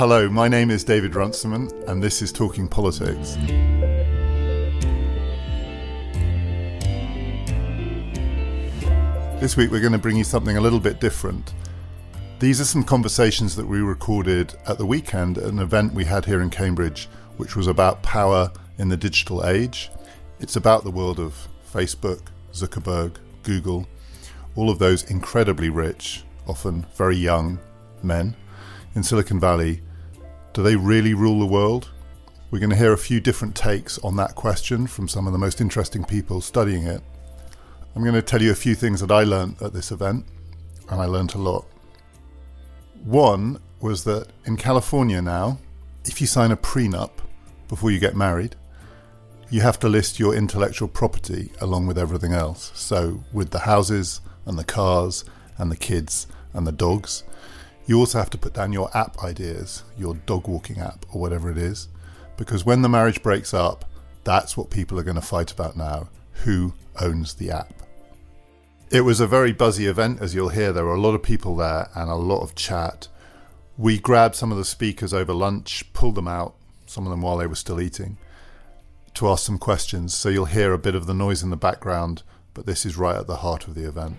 Hello, my name is David Runciman, and this is Talking Politics. This week we're going to bring you something a little bit different. These are some conversations that we recorded at the weekend at an event we had here in Cambridge, which was about power in the digital age. It's about the world of Facebook, Zuckerberg, Google, all of those incredibly rich, often very young men in Silicon Valley. Do they really rule the world? We're going to hear a few different takes on that question from some of the most interesting people studying it. I'm going to tell you a few things that I learned at this event, and I learned a lot. One was that in California now, if you sign a prenup before you get married, you have to list your intellectual property along with everything else. So, with the houses and the cars and the kids and the dogs, you also have to put down your app ideas, your dog walking app or whatever it is, because when the marriage breaks up, that's what people are going to fight about now who owns the app. It was a very buzzy event, as you'll hear. There were a lot of people there and a lot of chat. We grabbed some of the speakers over lunch, pulled them out, some of them while they were still eating, to ask some questions. So you'll hear a bit of the noise in the background, but this is right at the heart of the event.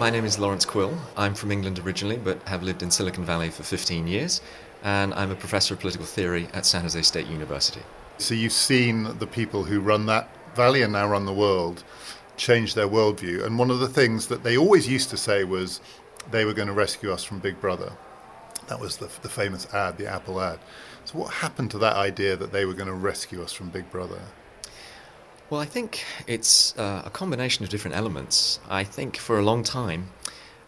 My name is Lawrence Quill. I'm from England originally, but have lived in Silicon Valley for 15 years, and I'm a professor of political theory at San Jose State University. So you've seen the people who run that valley and now run the world change their worldview. And one of the things that they always used to say was they were going to rescue us from Big Brother. That was the, the famous ad, the Apple ad. So, what happened to that idea that they were going to rescue us from Big Brother? Well, I think it's uh, a combination of different elements. I think for a long time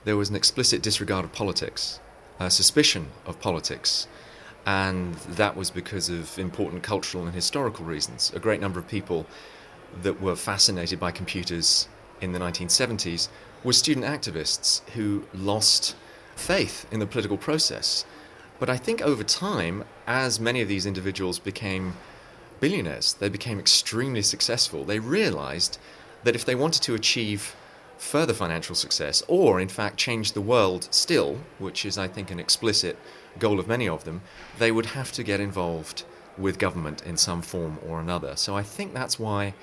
there was an explicit disregard of politics, a suspicion of politics, and that was because of important cultural and historical reasons. A great number of people that were fascinated by computers in the 1970s were student activists who lost faith in the political process. But I think over time, as many of these individuals became billionaires. They became extremely successful. They realized that if they wanted to achieve further financial success, or in fact change the world still, which is, I think, an explicit goal of many of them, they would have to get involved with government in some form or another. So I think that's why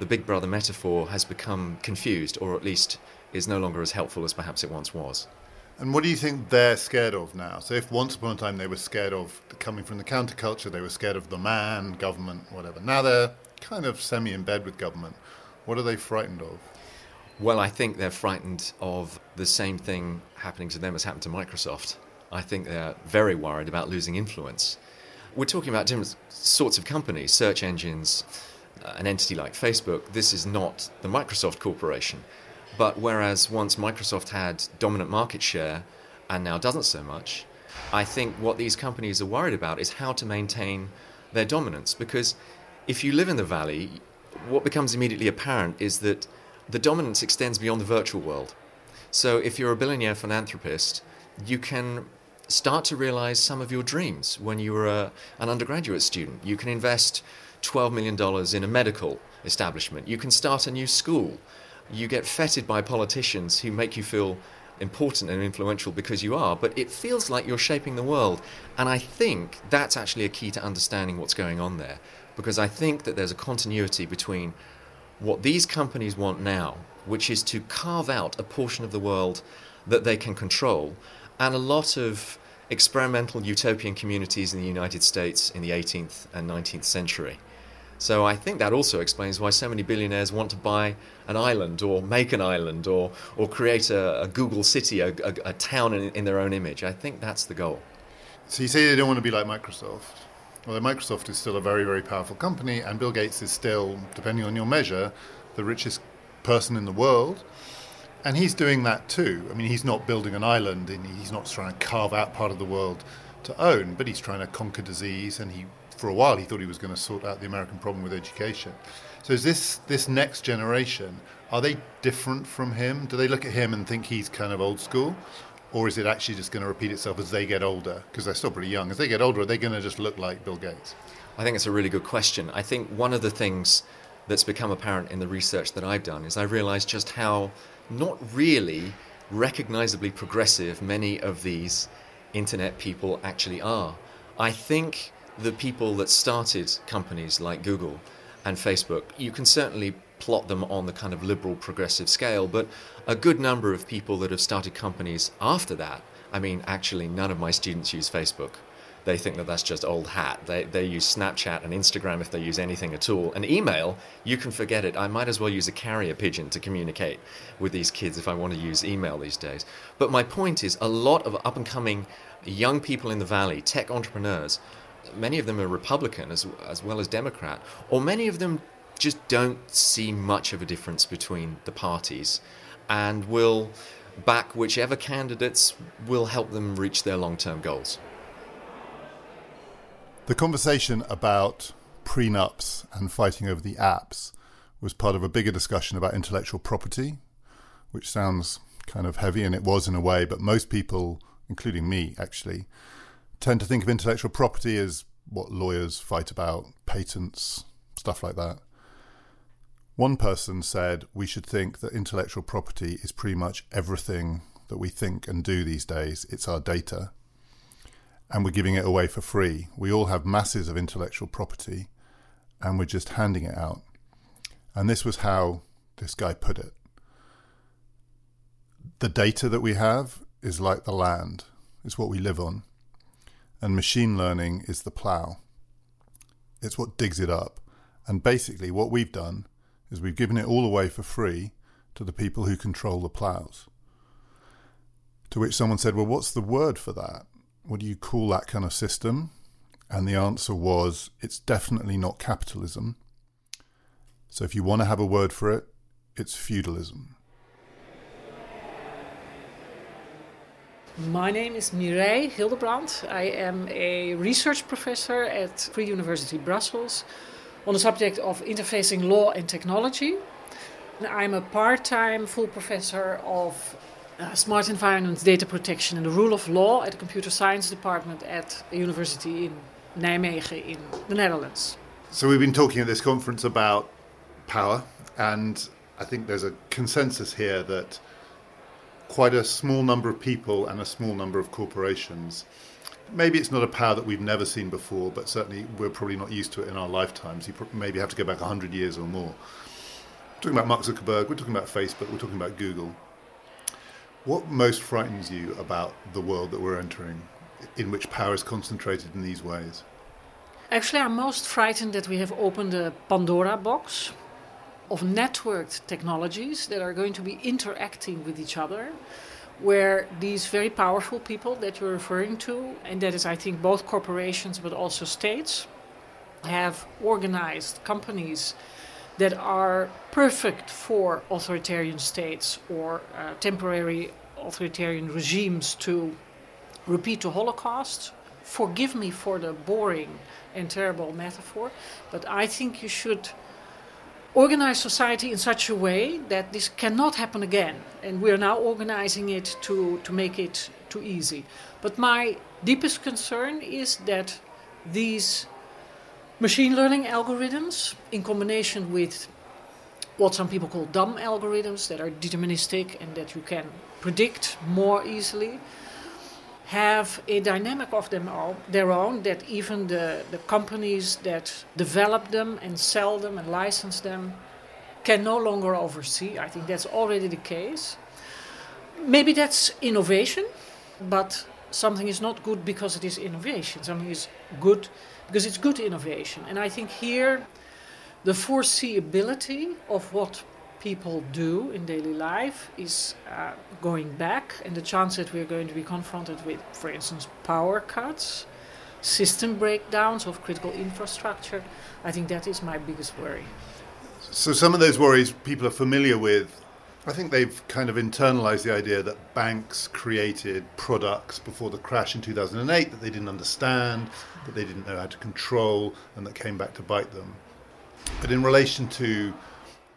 the Big Brother metaphor has become confused, or at least is no longer as helpful as perhaps it once was. And what do you think they're scared of now? So, if once upon a time they were scared of coming from the counterculture, they were scared of the man, government, whatever. Now they're kind of semi in bed with government. What are they frightened of? Well, I think they're frightened of the same thing happening to them as happened to Microsoft. I think they're very worried about losing influence. We're talking about different sorts of companies, search engines, an entity like Facebook. This is not the Microsoft Corporation. But whereas once Microsoft had dominant market share and now doesn't so much, I think what these companies are worried about is how to maintain their dominance. Because if you live in the valley, what becomes immediately apparent is that the dominance extends beyond the virtual world. So if you're a billionaire philanthropist, you can start to realize some of your dreams when you were a, an undergraduate student. You can invest $12 million in a medical establishment. You can start a new school you get feted by politicians who make you feel important and influential because you are, but it feels like you're shaping the world. And I think that's actually a key to understanding what's going on there, because I think that there's a continuity between what these companies want now, which is to carve out a portion of the world that they can control, and a lot of experimental utopian communities in the United States in the 18th and 19th century. So I think that also explains why so many billionaires want to buy an island or make an island or, or create a, a Google city, a, a, a town in, in, their own image. I think that's the goal. So you say they don't want to be like Microsoft. Well, Microsoft is still a very, very powerful company, and Bill Gates is still, depending on your measure, the richest person in the world. And he's doing that too. I mean, he's not building an island and he's not trying to carve out part of the world to own, but he's trying to conquer disease and he for a while he thought he was going to sort out the American problem with education. So is this this next generation are they different from him? Do they look at him and think he's kind of old school? Or is it actually just going to repeat itself as they get older? Because they're still pretty young. As they get older, are they going to just look like Bill Gates? I think it's a really good question. I think one of the things that's become apparent in the research that I've done is I realized just how not really recognizably progressive many of these internet people actually are. I think the people that started companies like Google and Facebook, you can certainly plot them on the kind of liberal progressive scale, but a good number of people that have started companies after that, I mean, actually, none of my students use Facebook. They think that that's just old hat. They, they use Snapchat and Instagram if they use anything at all. And email, you can forget it. I might as well use a carrier pigeon to communicate with these kids if I want to use email these days. But my point is, a lot of up and coming young people in the Valley, tech entrepreneurs, many of them are Republican as, as well as Democrat, or many of them just don't see much of a difference between the parties and will back whichever candidates will help them reach their long term goals. The conversation about prenups and fighting over the apps was part of a bigger discussion about intellectual property, which sounds kind of heavy, and it was in a way, but most people, including me actually, tend to think of intellectual property as what lawyers fight about, patents, stuff like that. One person said we should think that intellectual property is pretty much everything that we think and do these days. It's our data. And we're giving it away for free. We all have masses of intellectual property and we're just handing it out. And this was how this guy put it. The data that we have is like the land, it's what we live on and machine learning is the plow. It's what digs it up. And basically, what we've done is we've given it all away for free to the people who control the plows. To which someone said, Well, what's the word for that? What do you call that kind of system? And the answer was, It's definitely not capitalism. So if you want to have a word for it, it's feudalism. My name is Mireille Hildebrandt. I am a research professor at Free University Brussels on the subject of interfacing law and technology. I'm a part time full professor of uh, smart environments, data protection and the rule of law at the computer science department at a university in Nijmegen in the Netherlands. So, we've been talking at this conference about power, and I think there's a consensus here that quite a small number of people and a small number of corporations. Maybe it's not a power that we've never seen before, but certainly we're probably not used to it in our lifetimes. You maybe have to go back 100 years or more. We're talking about Mark Zuckerberg, we're talking about Facebook, we're talking about Google. What most frightens you about the world that we're entering, in which power is concentrated in these ways? Actually, I'm most frightened that we have opened a Pandora box of networked technologies that are going to be interacting with each other where these very powerful people that you're referring to, and that is, I think, both corporations but also states, have organized companies that are perfect for authoritarian states or uh, temporary authoritarian regimes to repeat the Holocaust. Forgive me for the boring and terrible metaphor, but I think you should organize society in such a way that this cannot happen again. And we are now organizing it to, to make it too easy. But my deepest concern is that these machine learning algorithms, in combination with what some people call dumb algorithms that are deterministic and that you can predict more easily, have a dynamic of them all, their own that even the, the companies that develop them and sell them and license them can no longer oversee. I think that's already the case. Maybe that's innovation, but something is not good because it is innovation. Something is good because it's good innovation. And I think here the foreseeability of what people do in daily life is uh, going back, and the chance that we're going to be confronted with, for instance, power cuts, system breakdowns of critical infrastructure, I think that is my biggest worry. So, some of those worries people are familiar with. I think they've kind of internalized the idea that banks created products before the crash in 2008 that they didn't understand, that they didn't know how to control, and that came back to bite them. But in relation to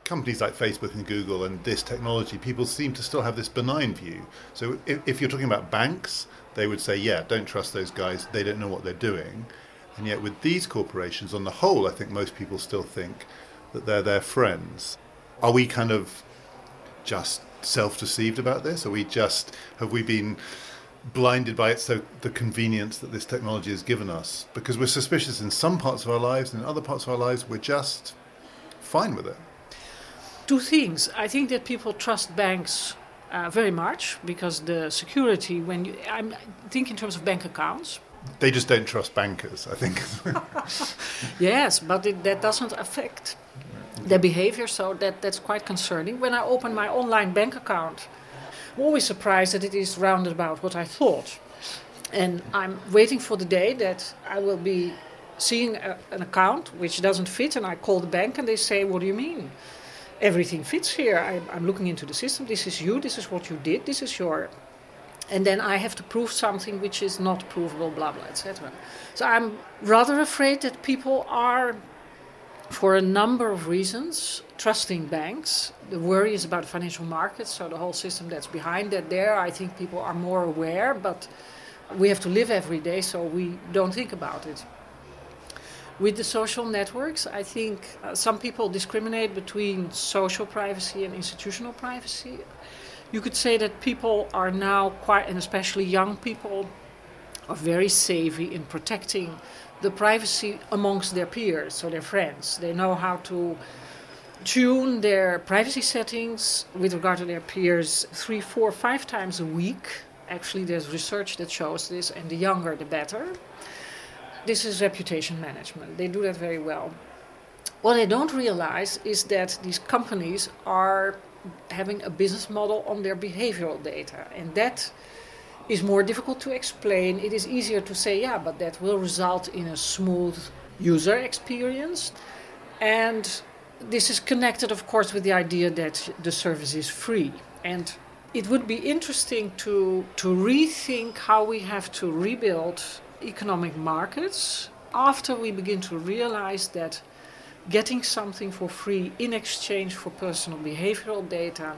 companies like Facebook and Google and this technology, people seem to still have this benign view. So if, if, you're talking about banks, they would say, yeah, don't trust those guys, they don't know what they're doing. And yet with these corporations, on the whole, I think most people still think that they're their friends. Are we kind of just self deceived about this? Are we just, have we been blinded by it so the convenience that this technology has given us? Because we're suspicious in some parts of our lives and in other parts of our lives we're just fine with it. Two things. I think that people trust banks uh, very much because the security when you i think in terms of bank accounts. They just don't trust bankers i think. Yes but it, that doesn't affect their behavior so that, that's quite concerning when i open my online bank account I'm always surprised that it is round about what I thought. And I'm waiting for the day that I will be seeing a, an account which doesn't fit, and I call the bank and they say, What do you mean? Everything fits here. I, I'm looking into the system. This is you. This is what you did. This is your. And then I have to prove something which is not provable, blah, blah, etc. So I'm rather afraid that people are for a number of reasons, trusting banks. The worry is about financial markets, so the whole system that's behind that there, I think people are more aware, but we have to live every day, so we don't think about it. With the social networks, I think uh, some people discriminate between social privacy and institutional privacy. You could say that people are now quite, and especially young people, are very savvy in protecting the privacy amongst their peers, so their friends. They know how to tune their privacy settings with regard to their peers three, four, five times a week. Actually, there's research that shows this, and the younger, the better. This is reputation management. They do that very well. What they don't realize is that these companies are having a business model on their behavioral data, and that is more difficult to explain. It is easier to say, yeah, but that will result in a smooth user experience. And this is connected, of course, with the idea that the service is free. And it would be interesting to, to rethink how we have to rebuild economic markets after we begin to realize that getting something for free in exchange for personal behavioral data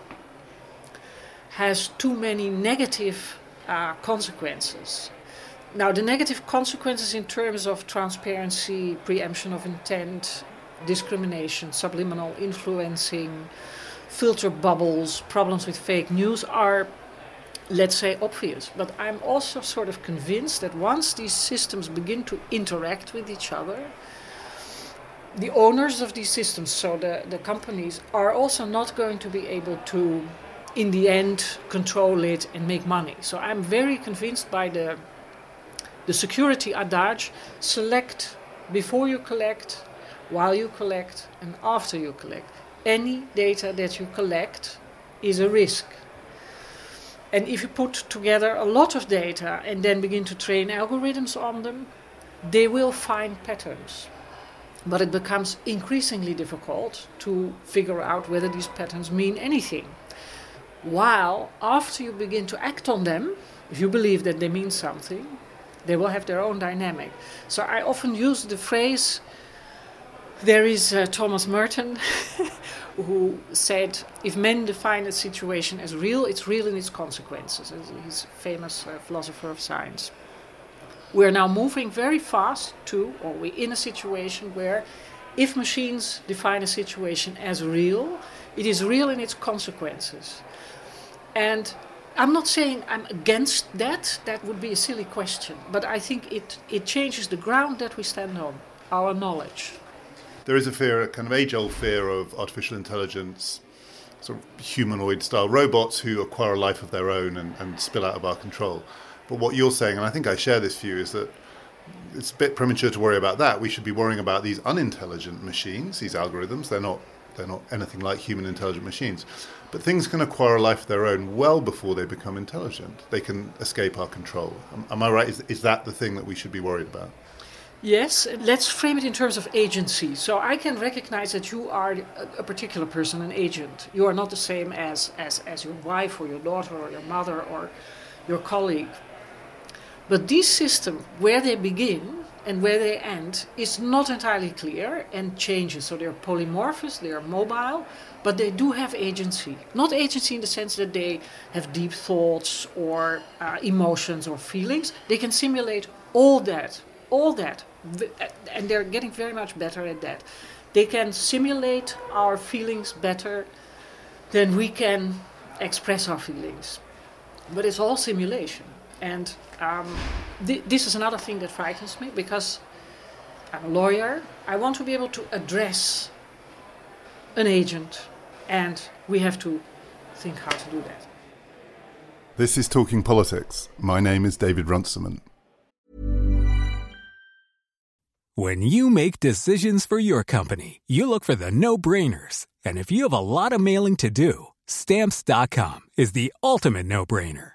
has too many negative uh, consequences. Now, the negative consequences in terms of transparency, preemption of intent, discrimination, subliminal influencing, filter bubbles, problems with fake news are, let's say, obvious. But I'm also sort of convinced that once these systems begin to interact with each other, the owners of these systems, so the, the companies, are also not going to be able to in the end control it and make money. So I'm very convinced by the the security adage select before you collect, while you collect, and after you collect. Any data that you collect is a risk. And if you put together a lot of data and then begin to train algorithms on them, they will find patterns. But it becomes increasingly difficult to figure out whether these patterns mean anything. While after you begin to act on them, if you believe that they mean something, they will have their own dynamic. So I often use the phrase there is uh, Thomas Merton who said, if men define a situation as real, it's real in its consequences. He's a famous uh, philosopher of science. We're now moving very fast to, or we're in a situation where if machines define a situation as real, it is real in its consequences. And I'm not saying I'm against that, that would be a silly question, but I think it, it changes the ground that we stand on, our knowledge. There is a fear, a kind of age old fear of artificial intelligence, sort of humanoid style robots who acquire a life of their own and, and spill out of our control. But what you're saying, and I think I share this view, is that it's a bit premature to worry about that. We should be worrying about these unintelligent machines, these algorithms. They're not they're not anything like human intelligent machines. But things can acquire a life of their own well before they become intelligent. They can escape our control. Am, am I right? Is, is that the thing that we should be worried about? Yes, let's frame it in terms of agency. So I can recognize that you are a, particular person, an agent. You are not the same as, as, as your wife or your daughter or your mother or your colleague. But these systems, where they begin, and where they end is not entirely clear and changes. So they're polymorphous, they are mobile, but they do have agency. Not agency in the sense that they have deep thoughts or uh, emotions or feelings. They can simulate all that, all that, and they're getting very much better at that. They can simulate our feelings better than we can express our feelings. But it's all simulation And um, th- this is another thing that frightens me because I'm a lawyer. I want to be able to address an agent, and we have to think how to do that. This is Talking Politics. My name is David Runciman. When you make decisions for your company, you look for the no brainers. And if you have a lot of mailing to do, stamps.com is the ultimate no brainer.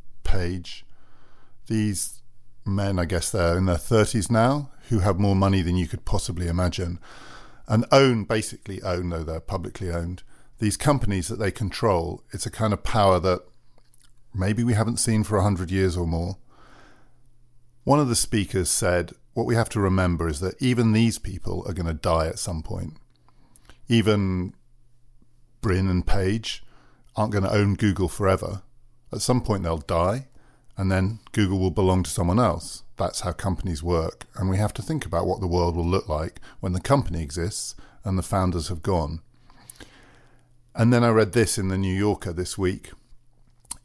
Page. These men, I guess they're in their 30s now, who have more money than you could possibly imagine and own, basically own, though they're publicly owned, these companies that they control. It's a kind of power that maybe we haven't seen for 100 years or more. One of the speakers said, What we have to remember is that even these people are going to die at some point. Even Brin and Page aren't going to own Google forever. At some point, they'll die, and then Google will belong to someone else. That's how companies work. And we have to think about what the world will look like when the company exists and the founders have gone. And then I read this in the New Yorker this week.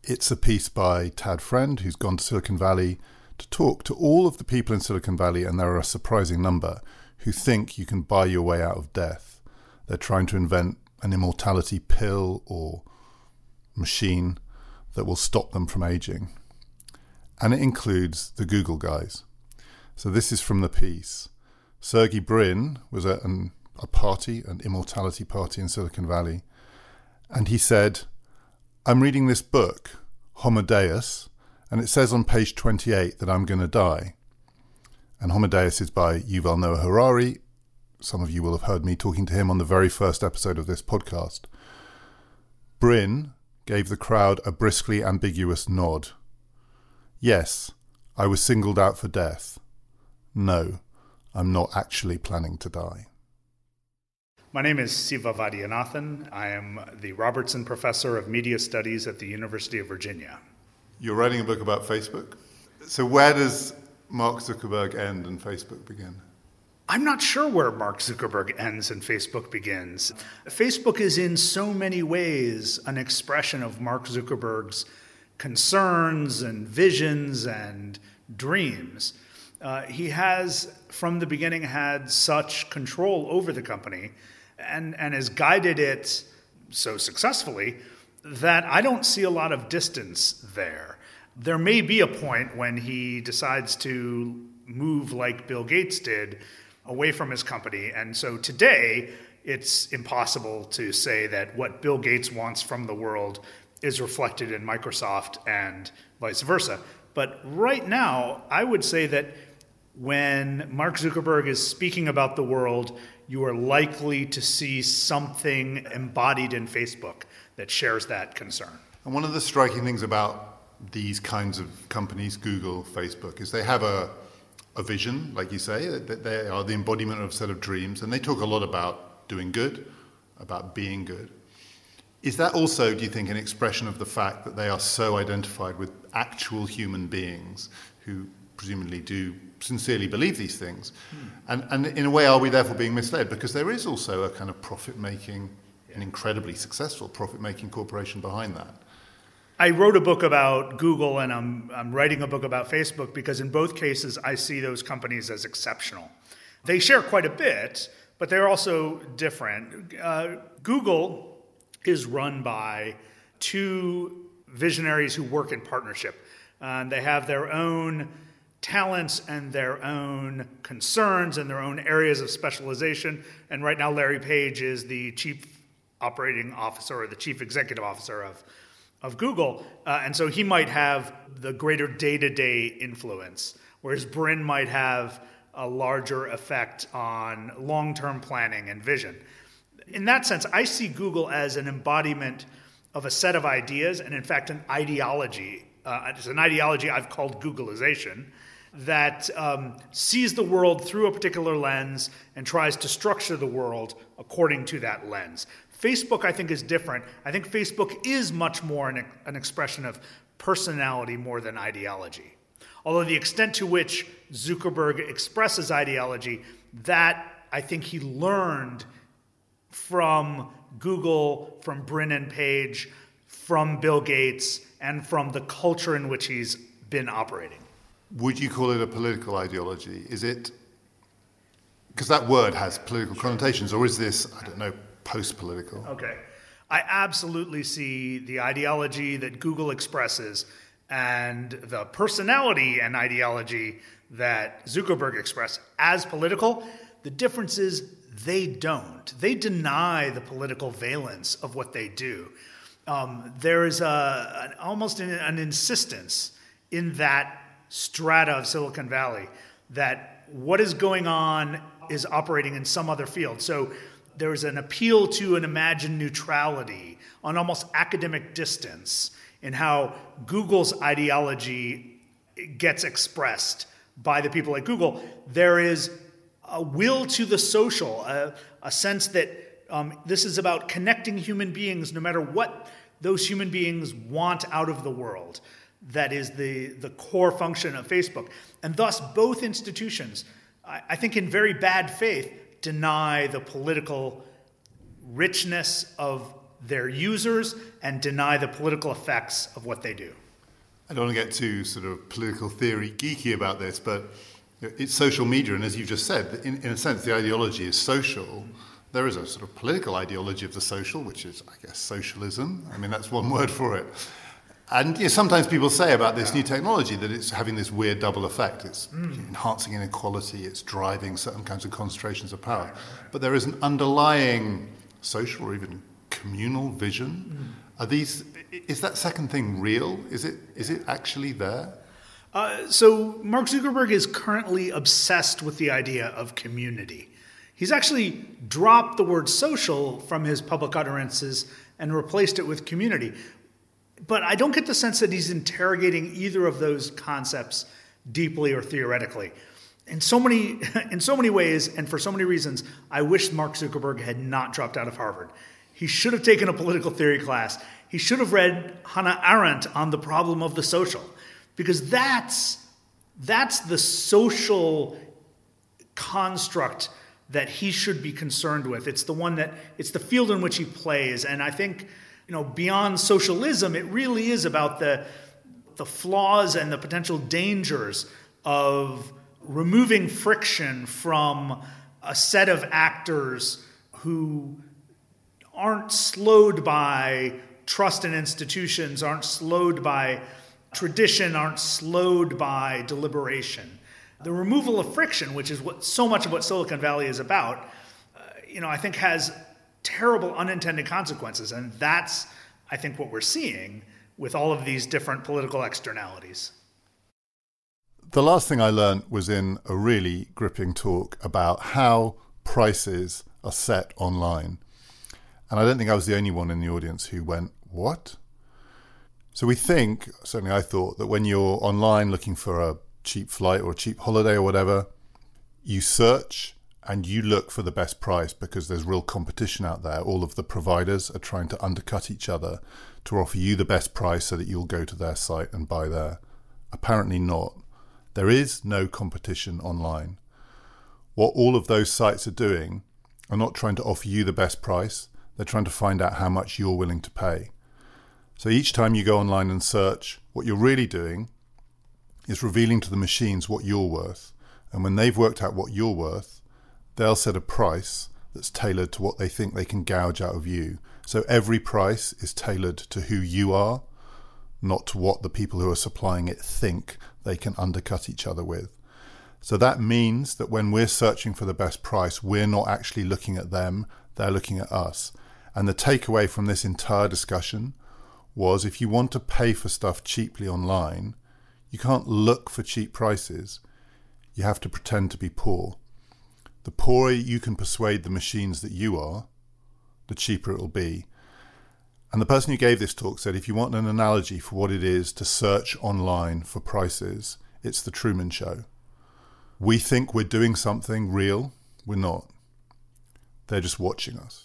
It's a piece by Tad Friend, who's gone to Silicon Valley to talk to all of the people in Silicon Valley, and there are a surprising number who think you can buy your way out of death. They're trying to invent an immortality pill or machine that will stop them from aging. And it includes the Google guys. So this is from the piece. Sergey Brin was at an, a party, an immortality party in Silicon Valley, and he said, I'm reading this book, Homo Deus, and it says on page 28 that I'm going to die. And Homo Deus is by Yuval Noah Harari. Some of you will have heard me talking to him on the very first episode of this podcast. Brin gave the crowd a briskly ambiguous nod. Yes, I was singled out for death. No, I'm not actually planning to die. My name is Siva Vaidhyanathan. I am the Robertson Professor of Media Studies at the University of Virginia. You're writing a book about Facebook. So, where does Mark Zuckerberg end and Facebook begin? I'm not sure where Mark Zuckerberg ends and Facebook begins. Facebook is in so many ways an expression of Mark Zuckerberg's concerns and visions and dreams. Uh, he has, from the beginning, had such control over the company and, and has guided it so successfully that I don't see a lot of distance there. There may be a point when he decides to move like Bill Gates did away from his company. And so today, it's impossible to say that what Bill Gates wants from the world is reflected in Microsoft and vice versa. But right now, I would say that when Mark Zuckerberg is speaking about the world, you are likely to see something embodied in Facebook that shares that concern. And one of the striking things about these kinds of companies, Google, Facebook, is they have a, a vision, like you say, that they are the embodiment of a set of dreams, and they talk a lot about doing good, about being good. Is that also, do you think, an expression of the fact that they are so identified with actual human beings who presumably do sincerely believe these things? Hmm. And, and in a way, are we therefore being misled? Because there is also a kind of profit making an incredibly successful profit making corporation behind that. I wrote a book about Google and I'm, I'm writing a book about Facebook because in both cases I see those companies as exceptional. They share quite a bit, but they're also different. Uh, Google is run by two visionaries who work in partnership. And they have their own talents and their own concerns and their own areas of specialization. And right now, Larry Page is the chief operating officer or the chief executive officer of, of Google. Uh, and so he might have the greater day to day influence, whereas Brin might have a larger effect on long term planning and vision. In that sense, I see Google as an embodiment of a set of ideas and, in fact, an ideology. Uh, it's an ideology I've called Googlization that um, sees the world through a particular lens and tries to structure the world according to that lens. Facebook, I think, is different. I think Facebook is much more an, an expression of personality more than ideology. Although the extent to which Zuckerberg expresses ideology, that I think he learned from Google, from Brin and Page, from Bill Gates, and from the culture in which he's been operating. Would you call it a political ideology? Is it because that word has political connotations, or is this, I don't know, post political? Okay. I absolutely see the ideology that Google expresses and the personality and ideology that Zuckerberg expressed as political. The difference is they don't. They deny the political valence of what they do. Um, there is a, an, almost an, an insistence in that strata of Silicon Valley that what is going on is operating in some other field. So there's an appeal to an imagined neutrality on almost academic distance in how Google's ideology gets expressed by the people at Google. There is a will to the social, a, a sense that um, this is about connecting human beings no matter what those human beings want out of the world. That is the, the core function of Facebook. And thus, both institutions, I, I think in very bad faith, deny the political richness of their users and deny the political effects of what they do. I don't want to get too sort of political theory geeky about this, but it's social media, and as you just said, in, in a sense, the ideology is social. There is a sort of political ideology of the social, which is, I guess, socialism. I mean, that's one word for it. And sometimes people say about this new technology that it's having this weird double effect. It's mm. enhancing inequality, it's driving certain kinds of concentrations of power. But there is an underlying social or even communal vision. Mm. Are these, is that second thing real? Is it, is it actually there? Uh, so, Mark Zuckerberg is currently obsessed with the idea of community. He's actually dropped the word social from his public utterances and replaced it with community. But I don't get the sense that he's interrogating either of those concepts deeply or theoretically. In so many, in so many ways, and for so many reasons, I wish Mark Zuckerberg had not dropped out of Harvard. He should have taken a political theory class. He should have read Hannah Arendt on the problem of the social because that's that's the social construct that he should be concerned with. It's the one that it's the field in which he plays, and I think you know beyond socialism, it really is about the the flaws and the potential dangers of removing friction from a set of actors who aren't slowed by trust in institutions, aren't slowed by tradition aren't slowed by deliberation. The removal of friction, which is what so much of what Silicon Valley is about, uh, you know, I think has terrible unintended consequences, and that's I think what we're seeing with all of these different political externalities. The last thing I learned was in a really gripping talk about how prices are set online. And I don't think I was the only one in the audience who went, What? So we think, certainly I thought, that when you're online looking for a cheap flight or a cheap holiday or whatever, you search and you look for the best price because there's real competition out there. All of the providers are trying to undercut each other to offer you the best price so that you'll go to their site and buy there. Apparently not. There is no competition online. What all of those sites are doing are not trying to offer you the best price, they're trying to find out how much you're willing to pay. So each time you go online and search, what you're really doing is revealing to the machines what you're worth. And when they've worked out what you're worth, they'll set a price that's tailored to what they think they can gouge out of you. So every price is tailored to who you are, not to what the people who are supplying it think they can undercut each other with. So that means that when we're searching for the best price, we're not actually looking at them, they're looking at us. And the takeaway from this entire discussion was if you want to pay for stuff cheaply online, you can't look for cheap prices. You have to pretend to be poor. The poorer you can persuade the machines that you are, the cheaper it will be. And the person who gave this talk said if you want an analogy for what it is to search online for prices, it's the Truman Show. We think we're doing something real, we're not. They're just watching us.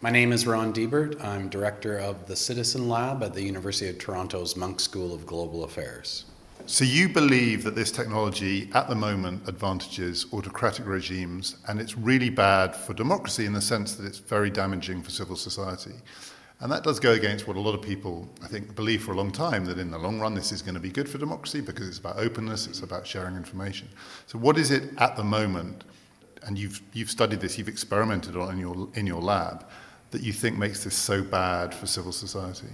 My name is Ron Deibert. I'm director of the Citizen Lab at the University of Toronto's Munk School of Global Affairs. So, you believe that this technology at the moment advantages autocratic regimes and it's really bad for democracy in the sense that it's very damaging for civil society. And that does go against what a lot of people, I think, believe for a long time that in the long run this is going to be good for democracy because it's about openness, it's about sharing information. So, what is it at the moment, and you've, you've studied this, you've experimented on in your, in your lab, that you think makes this so bad for civil society?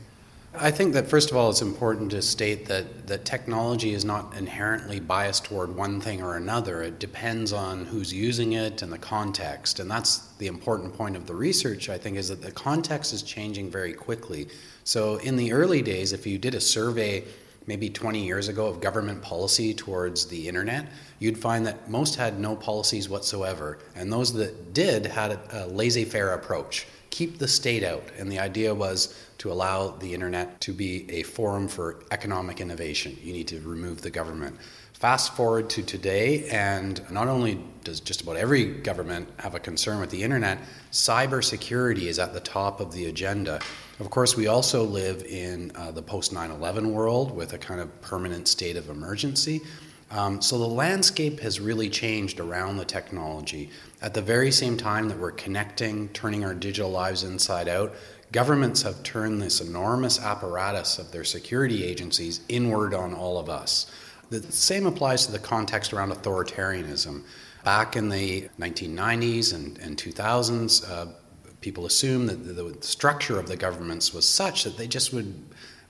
I think that first of all, it's important to state that, that technology is not inherently biased toward one thing or another. It depends on who's using it and the context. And that's the important point of the research, I think, is that the context is changing very quickly. So, in the early days, if you did a survey maybe 20 years ago of government policy towards the internet, you'd find that most had no policies whatsoever. And those that did had a, a laissez faire approach keep the state out. And the idea was to allow the internet to be a forum for economic innovation. You need to remove the government. Fast forward to today, and not only does just about every government have a concern with the internet, cybersecurity is at the top of the agenda. Of course, we also live in uh, the post 9 11 world with a kind of permanent state of emergency. Um, so the landscape has really changed around the technology. At the very same time that we're connecting, turning our digital lives inside out, governments have turned this enormous apparatus of their security agencies inward on all of us. The same applies to the context around authoritarianism. Back in the 1990s and, and 2000s, uh, people assumed that the, the structure of the governments was such that they just would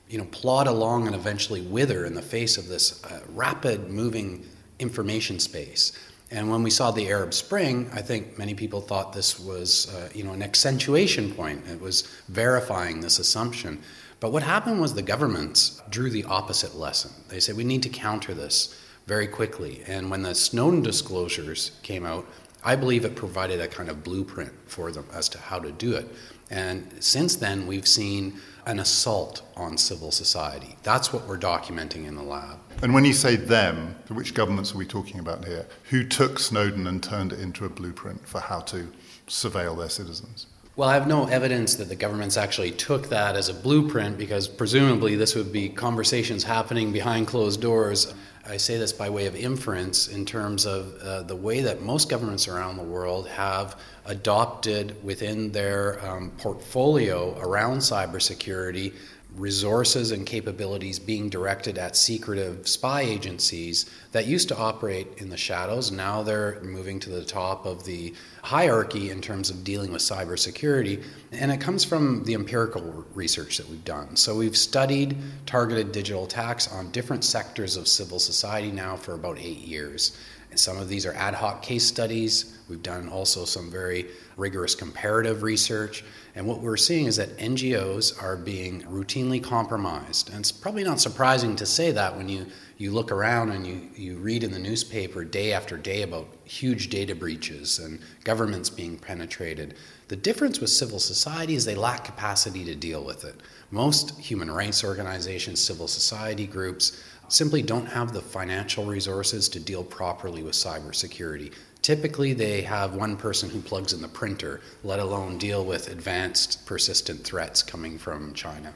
you know, plod along and eventually wither in the face of this uh, rapid moving information space. And when we saw the Arab Spring, I think many people thought this was, uh, you know, an accentuation point. It was verifying this assumption. But what happened was the governments drew the opposite lesson. They said we need to counter this very quickly. And when the Snowden disclosures came out, I believe it provided a kind of blueprint for them as to how to do it. And since then, we've seen an assault on civil society. That's what we're documenting in the lab. And when you say them, which governments are we talking about here? Who took Snowden and turned it into a blueprint for how to surveil their citizens? Well, I have no evidence that the governments actually took that as a blueprint because presumably this would be conversations happening behind closed doors. I say this by way of inference in terms of uh, the way that most governments around the world have adopted within their um, portfolio around cybersecurity resources and capabilities being directed at secretive spy agencies that used to operate in the shadows. Now they're moving to the top of the hierarchy in terms of dealing with cybersecurity. And it comes from the empirical research that we've done. So we've studied targeted digital attacks on different sectors of civil society now for about eight years. And some of these are ad hoc case studies. We've done also some very rigorous comparative research. And what we're seeing is that NGOs are being routinely compromised. And it's probably not surprising to say that when you, you look around and you, you read in the newspaper day after day about huge data breaches and governments being penetrated. The difference with civil society is they lack capacity to deal with it. Most human rights organizations, civil society groups, simply don't have the financial resources to deal properly with cybersecurity. Typically, they have one person who plugs in the printer, let alone deal with advanced persistent threats coming from China.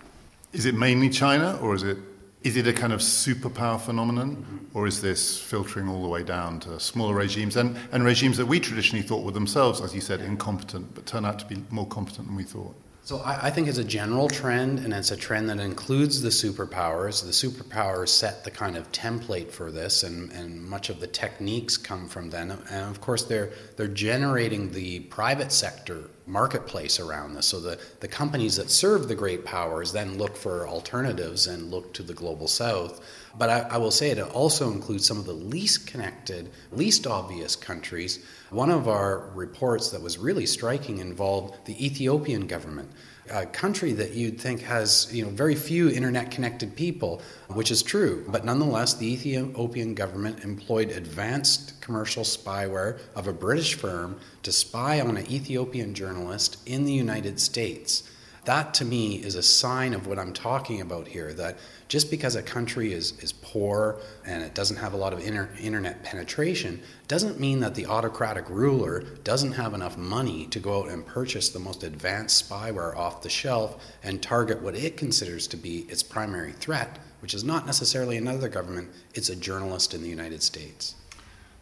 Is it mainly China, or is it is it a kind of superpower phenomenon, mm-hmm. or is this filtering all the way down to smaller regimes and, and regimes that we traditionally thought were themselves, as you said, incompetent, but turn out to be more competent than we thought? So I, I, think it's a general trend, and it's a trend that includes the superpowers. The superpowers set the kind of template for this, and, and much of the techniques come from them. And of course, they're they're generating the private sector marketplace around this. So the, the companies that serve the great powers then look for alternatives and look to the global south. But I, I, will say it also includes some of the least connected, least obvious countries. One of our reports that was really striking involved the Ethiopian government a country that you'd think has you know very few internet connected people, which is true. But nonetheless, the Ethiopian government employed advanced commercial spyware of a British firm to spy on an Ethiopian journalist in the United States. That to me is a sign of what I'm talking about here that just because a country is, is poor and it doesn't have a lot of inter- internet penetration doesn't mean that the autocratic ruler doesn't have enough money to go out and purchase the most advanced spyware off the shelf and target what it considers to be its primary threat, which is not necessarily another government, it's a journalist in the United States.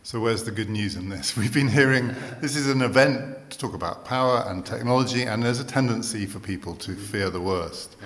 So, where's the good news in this? We've been hearing this is an event to talk about power and technology, and there's a tendency for people to fear the worst.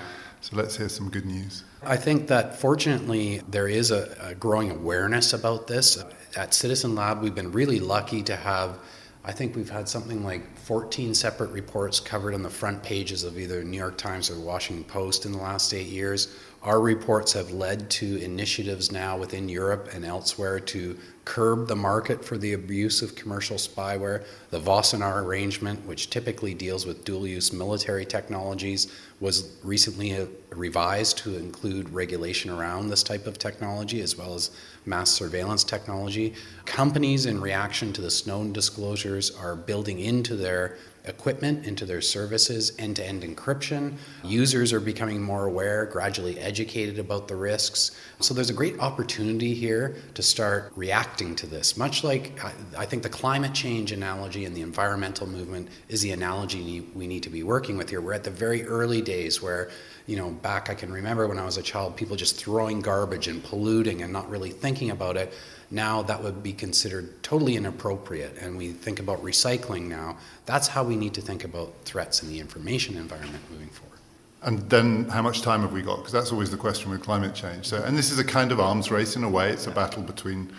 So, let's hear some good news. I think that fortunately there is a, a growing awareness about this. At Citizen Lab, we've been really lucky to have I think we've had something like 14 separate reports covered on the front pages of either New York Times or the Washington Post in the last eight years. Our reports have led to initiatives now within Europe and elsewhere to curb the market for the abuse of commercial spyware. The Wassenaar arrangement, which typically deals with dual use military technologies, was recently uh, revised to include regulation around this type of technology as well as mass surveillance technology. Companies, in reaction to the Snowden disclosures, are building into their equipment into their services, end to end encryption. Users are becoming more aware, gradually educated about the risks. So there's a great opportunity here to start reacting to this. Much like I think the climate change analogy and the environmental movement is the analogy we need to be working with here. We're at the very early days where you know, back I can remember when I was a child, people just throwing garbage and polluting and not really thinking about it. Now that would be considered totally inappropriate, and we think about recycling now. That's how we need to think about threats in the information environment moving forward. And then, how much time have we got? Because that's always the question with climate change. So, and this is a kind of arms race in a way. It's a battle between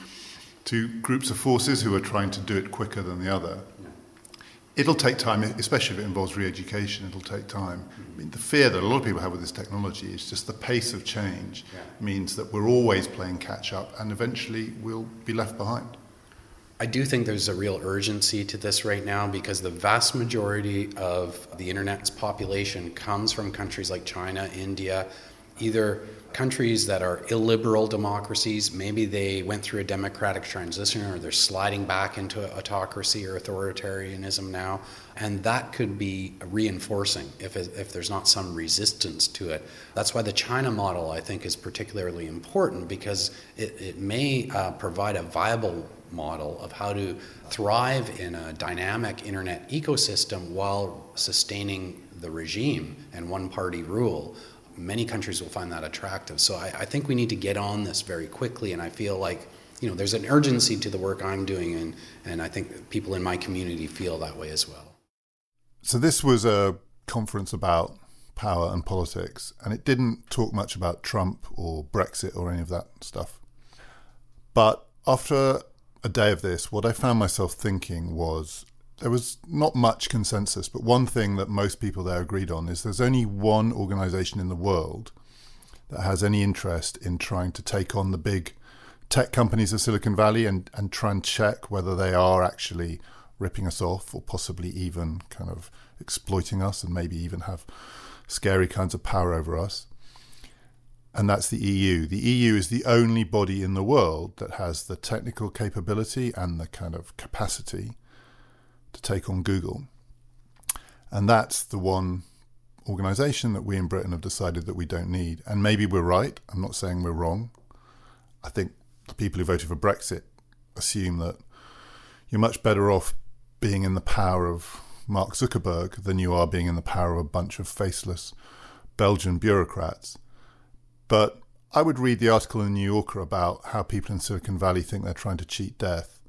two groups of forces who are trying to do it quicker than the other. It'll take time, especially if it involves re education, it'll take time. I mean, the fear that a lot of people have with this technology is just the pace of change yeah. means that we're always playing catch up and eventually we'll be left behind. I do think there's a real urgency to this right now because the vast majority of the internet's population comes from countries like China, India, either countries that are illiberal democracies, maybe they went through a democratic transition or they're sliding back into autocracy or authoritarianism now. And that could be reinforcing if, if there's not some resistance to it. That's why the China model, I think, is particularly important because it, it may uh, provide a viable model of how to thrive in a dynamic internet ecosystem while sustaining the regime and one party rule many countries will find that attractive. So I, I, think we need to get on this very quickly, and I feel like you know there's an urgency to the work I'm doing, and and I think people in my community feel that way as well. So this was a conference about power and politics, and it didn't talk much about Trump or Brexit or any of that stuff. But after a day of this, what I found myself thinking was there was not much consensus, but one thing that most people there agreed on is there's only one organization in the world that has any interest in trying to take on the big tech companies of Silicon Valley and, and try and check whether they are actually ripping us off or possibly even kind of exploiting us and maybe even have scary kinds of power over us. And that's the EU. The EU is the only body in the world that has the technical capability and the kind of capacity to take on Google. And that's the one organization that we in Britain have decided that we don't need. And maybe we're right. I'm not saying we're wrong. I think the people who voted for Brexit assume that you're much better off being in the power of Mark Zuckerberg than you are being in the power of a bunch of faceless Belgian bureaucrats. But I would read the article in the New Yorker about how people in Silicon Valley think they're trying to cheat death.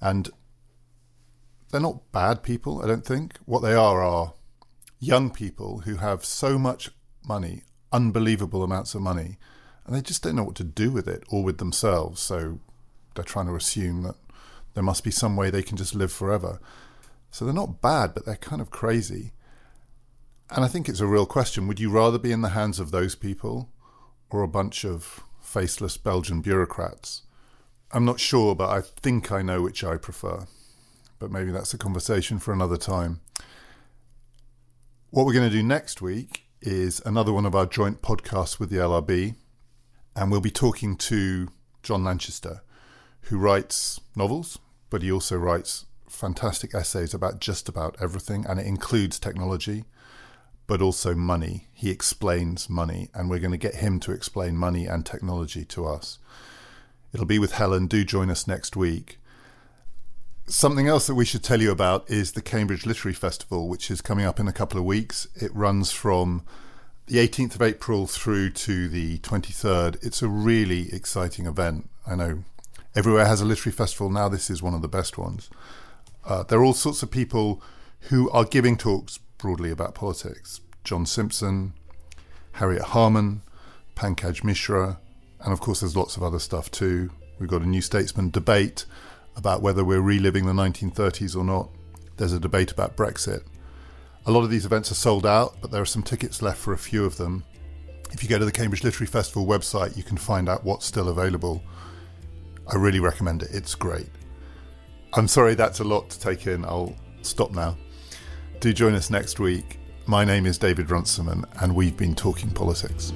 And they're not bad people, I don't think. What they are are young people who have so much money, unbelievable amounts of money, and they just don't know what to do with it or with themselves. So they're trying to assume that there must be some way they can just live forever. So they're not bad, but they're kind of crazy. And I think it's a real question. Would you rather be in the hands of those people or a bunch of faceless Belgian bureaucrats? I'm not sure, but I think I know which I prefer. But maybe that's a conversation for another time. What we're going to do next week is another one of our joint podcasts with the LRB. And we'll be talking to John Lanchester, who writes novels, but he also writes fantastic essays about just about everything, and it includes technology, but also money. He explains money, and we're going to get him to explain money and technology to us. It'll be with Helen. Do join us next week. Something else that we should tell you about is the Cambridge Literary Festival, which is coming up in a couple of weeks. It runs from the 18th of April through to the 23rd. It's a really exciting event. I know everywhere has a literary festival now. This is one of the best ones. Uh, there are all sorts of people who are giving talks broadly about politics. John Simpson, Harriet Harman, Pankaj Mishra, and of course there's lots of other stuff too. We've got a New Statesman debate about whether we're reliving the 1930s or not. There's a debate about Brexit. A lot of these events are sold out, but there are some tickets left for a few of them. If you go to the Cambridge Literary Festival website, you can find out what's still available. I really recommend it, it's great. I'm sorry that's a lot to take in. I'll stop now. Do join us next week. My name is David Runciman, and we've been talking politics.